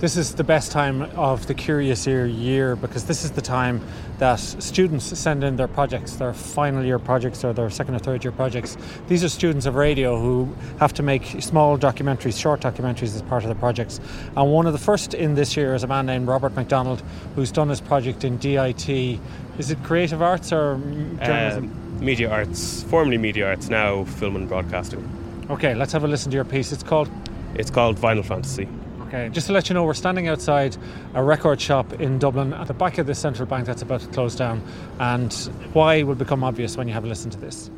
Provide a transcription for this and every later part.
This is the best time of the Curious Ear year because this is the time that students send in their projects, their final year projects or their second or third year projects. These are students of radio who have to make small documentaries, short documentaries as part of their projects. And one of the first in this year is a man named Robert McDonald who's done his project in DIT. Is it creative arts or journalism? Um, media arts, formerly media arts, now film and broadcasting. Okay, let's have a listen to your piece. It's called It's called Vinyl Fantasy. Okay, just to let you know, we're standing outside a record shop in Dublin at the back of the central bank that's about to close down. And why will become obvious when you have a listen to this.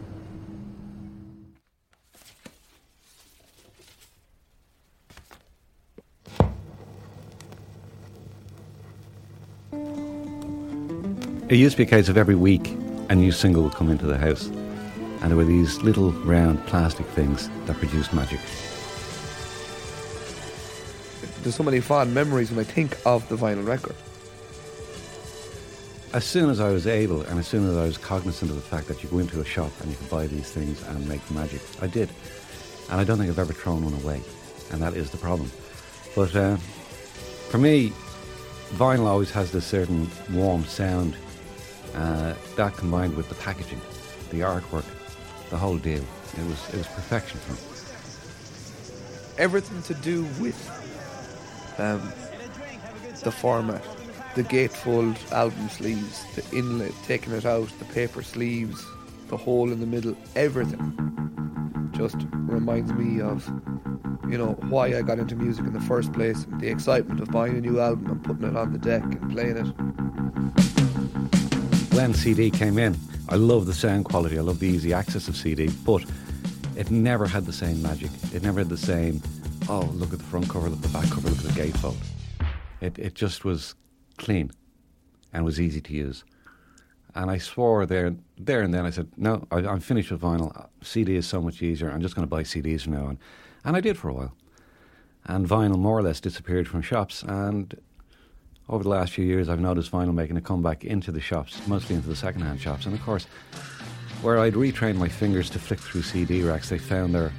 It used to be a case of every week a new single would come into the house, and there were these little round plastic things that produced magic. There's so many fond memories when I think of the vinyl record. As soon as I was able, and as soon as I was cognizant of the fact that you go into a shop and you can buy these things and make magic, I did. And I don't think I've ever thrown one away, and that is the problem. But uh, for me, vinyl always has this certain warm sound. Uh, that combined with the packaging, the artwork, the whole deal, it was it was perfection for me. Everything to do with um, the format, the gatefold album sleeves, the inlet, taking it out, the paper sleeves, the hole in the middle, everything just reminds me of you know why I got into music in the first place, the excitement of buying a new album and putting it on the deck and playing it. When CD came in, I love the sound quality, I love the easy access of CD, but it never had the same magic. It never had the same, oh, look at the front cover, look at the back cover, look at the gatefold. It, it just was clean and was easy to use. And I swore there, there and then, I said, no, I, I'm finished with vinyl. CD is so much easier. I'm just going to buy CDs from now on. And I did for a while. And vinyl more or less disappeared from shops. And over the last few years, I've noticed vinyl making a comeback into the shops, mostly into the second-hand shops. And of course, where I'd retrained my fingers to flick through CD racks, they found their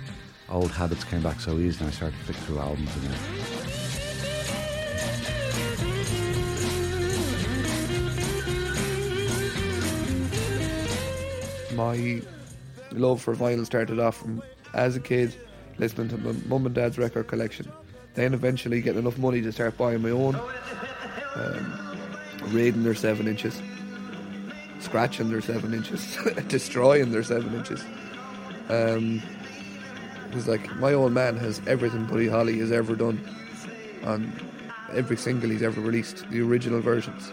old habits came back so easy, and I started to flick through albums again. My love for vinyl started off from as a kid listening to my mum and dad's record collection. Then eventually getting enough money to start buying my own, um, raiding their seven inches, scratching their seven inches, destroying their seven inches. Um, it was like my old man has everything Buddy Holly has ever done on every single he's ever released, the original versions.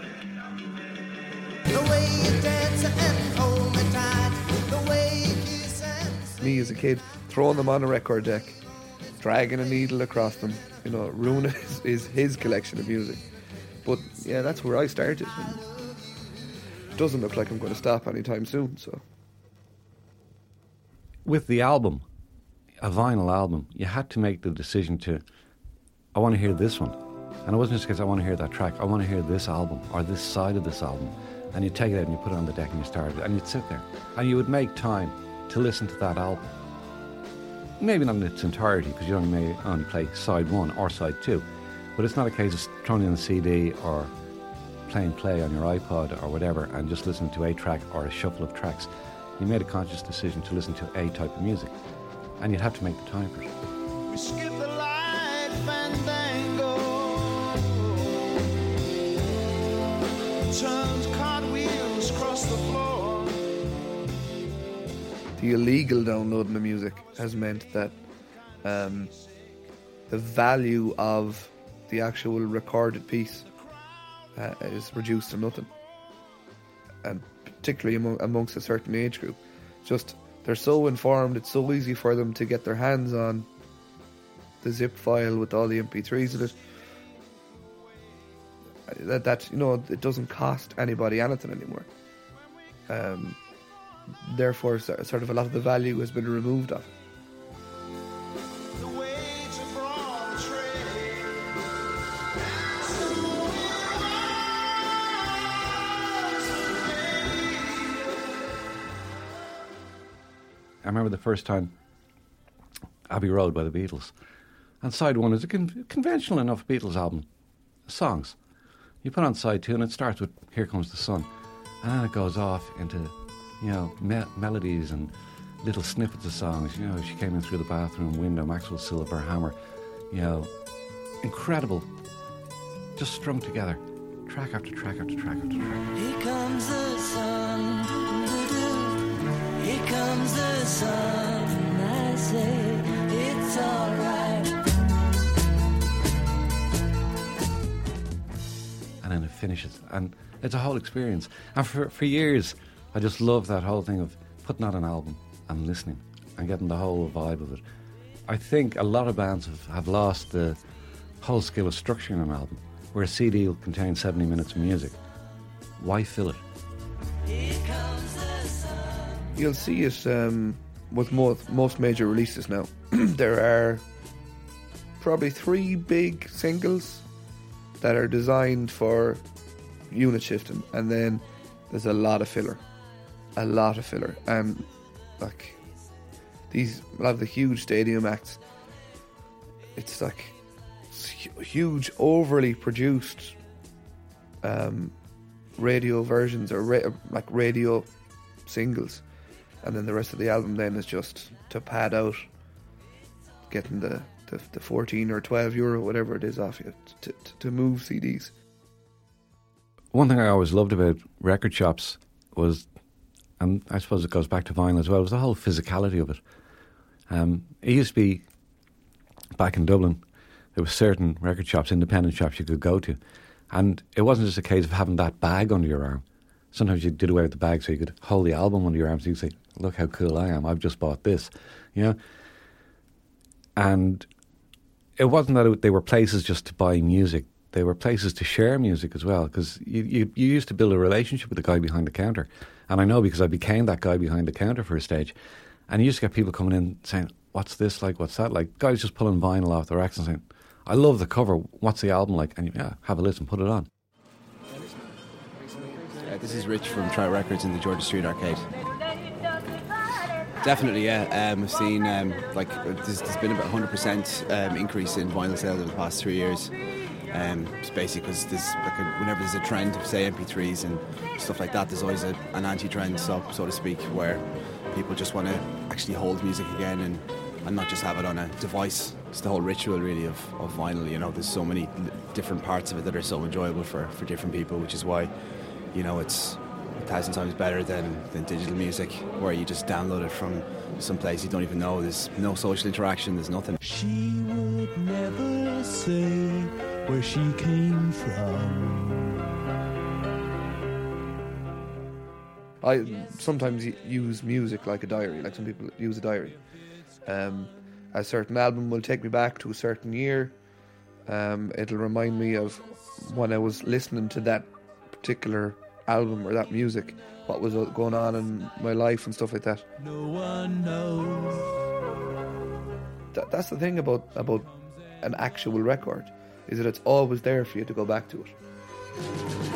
Me as a kid, throwing them on a record deck, dragging a needle across them, you know, ruining his, his, his collection of music. But yeah, that's where I started. And it doesn't look like I'm going to stop anytime soon, so. With the album, a vinyl album, you had to make the decision to, I want to hear this one. And it wasn't just because I want to hear that track, I want to hear this album or this side of this album. And you take it out and you put it on the deck and you start it, and you'd sit there. And you would make time to listen to that album. Maybe not in its entirety, because you only may only play side one or side two. But it's not a case of throwing in a CD or playing play on your iPod or whatever and just listening to a track or a shuffle of tracks. You made a conscious decision to listen to a type of music, and you'd have to make the time for it. We skip the light fandango. Turns cartwheels across the floor. the illegal downloading of music has meant that um, the value of the actual recorded piece uh, is reduced to nothing, and particularly among, amongst a certain age group, just they're so informed. It's so easy for them to get their hands on the zip file with all the MP3s in it. That that you know it doesn't cost anybody anything anymore. Um, therefore, sort of a lot of the value has been removed of. it. I remember the first time Abbey Road by the Beatles. And side one is a con- conventional enough Beatles album, songs. You put on side two and it starts with Here Comes the Sun. And then it goes off into, you know, me- melodies and little snippets of songs. You know, she came in through the bathroom window, Maxwell Silver Hammer. You know, incredible. Just strung together. Track after track after track after track. And then it finishes. And it's a whole experience. And for, for years, I just loved that whole thing of putting out an album and listening and getting the whole vibe of it. I think a lot of bands have, have lost the whole skill of structuring an album, where a CD will contain 70 minutes of music. Why fill it? You'll see it um, with most, most major releases now. there are probably three big singles that are designed for unit shifting, and then there's a lot of filler, a lot of filler, and like these a lot of the huge stadium acts. It's like it's huge, overly produced um, radio versions or ra- like radio singles, and then the rest of the album then is just to pad out, getting the the, the fourteen or twelve euro whatever it is off you to, to, to move CDs. One thing I always loved about record shops was, and I suppose it goes back to vinyl as well, was the whole physicality of it. Um, it used to be back in Dublin, there were certain record shops, independent shops you could go to, and it wasn't just a case of having that bag under your arm. Sometimes you did away with the bag so you could hold the album under your arm so you could say, "Look how cool I am! I've just bought this," you know. And it wasn't that it, they were places just to buy music. They were places to share music as well because you, you, you used to build a relationship with the guy behind the counter. And I know because I became that guy behind the counter for a stage. And you used to get people coming in saying, What's this like? What's that like? Guys just pulling vinyl off the racks and saying, I love the cover. What's the album like? And yeah, have a listen, put it on. Uh, this is Rich from Trout Records in the Georgia Street Arcade. Definitely, yeah. Um, I've seen um, like there's, there's been about 100% um, increase in vinyl sales over the past three years. Um, it's basically because there's like a, whenever there's a trend of say MP3s and stuff like that, there's always a, an anti-trend, so, so to speak, where people just want to actually hold music again and, and not just have it on a device. It's the whole ritual really of, of vinyl. You know, there's so many different parts of it that are so enjoyable for, for different people, which is why, you know, it's thousand times better than, than digital music, where you just download it from some place you don't even know. There's no social interaction. There's nothing. She would never say where she came from. I sometimes use music like a diary, like some people use a diary. Um, a certain album will take me back to a certain year. Um, it'll remind me of when I was listening to that particular album or that music, what was going on in my life and stuff like that. No one knows. That, that's the thing about about an actual record, is that it's always there for you to go back to it.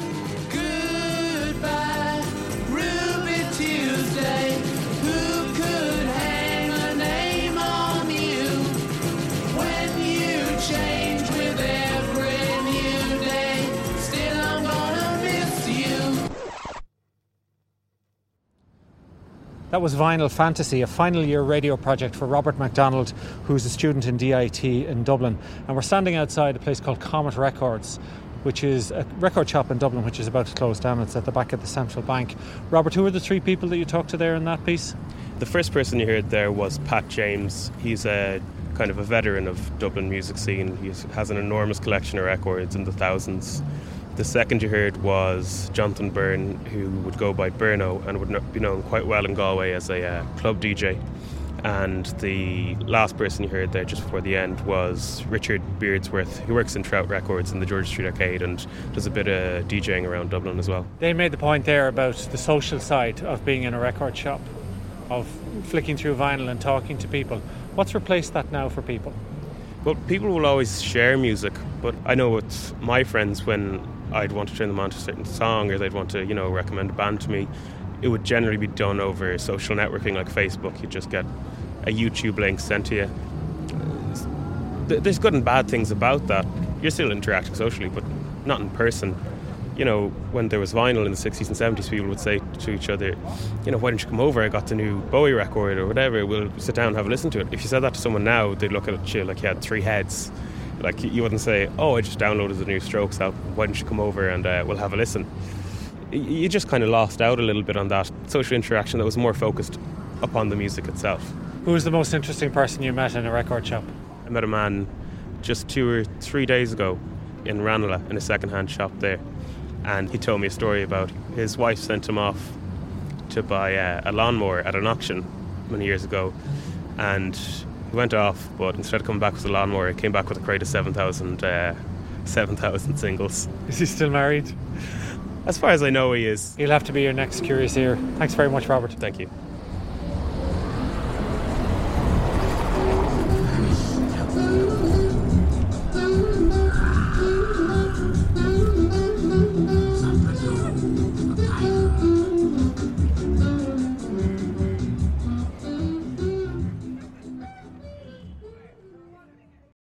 That was Vinyl Fantasy, a final year radio project for Robert MacDonald, who's a student in DIT in Dublin. And we're standing outside a place called Comet Records, which is a record shop in Dublin, which is about to close down. It's at the back of the Central Bank. Robert, who were the three people that you talked to there in that piece? The first person you heard there was Pat James. He's a kind of a veteran of Dublin music scene. He has an enormous collection of records in the thousands. The second you heard was Jonathan Byrne, who would go by Burno and would be known quite well in Galway as a uh, club DJ. And the last person you heard there just before the end was Richard Beardsworth, who works in Trout Records in the George Street Arcade and does a bit of DJing around Dublin as well. They made the point there about the social side of being in a record shop, of flicking through vinyl and talking to people. What's replaced that now for people? Well, people will always share music, but I know with my friends when I'd want to turn them on to a certain song or they'd want to, you know, recommend a band to me, it would generally be done over social networking like Facebook. You'd just get a YouTube link sent to you. There's good and bad things about that. You're still interacting socially, but not in person. You know, when there was vinyl in the 60s and 70s, people would say to each other, you know, why don't you come over? I got the new Bowie record or whatever. We'll sit down and have a listen to it. If you said that to someone now, they'd look at you like you had three heads. Like you wouldn't say, oh, I just downloaded the new Strokes album. Why don't you come over and uh, we'll have a listen? You just kind of lost out a little bit on that social interaction that was more focused upon the music itself. Who was the most interesting person you met in a record shop? I met a man just two or three days ago in Ranelagh in a second-hand shop there, and he told me a story about his wife sent him off to buy uh, a lawnmower at an auction many years ago, and went off, but instead of coming back with a lawnmower, he came back with a crate of 7,000 uh, 7,000 singles. Is he still married? As far as I know, he is. He'll have to be your next curious ear. Thanks very much, Robert. Thank you.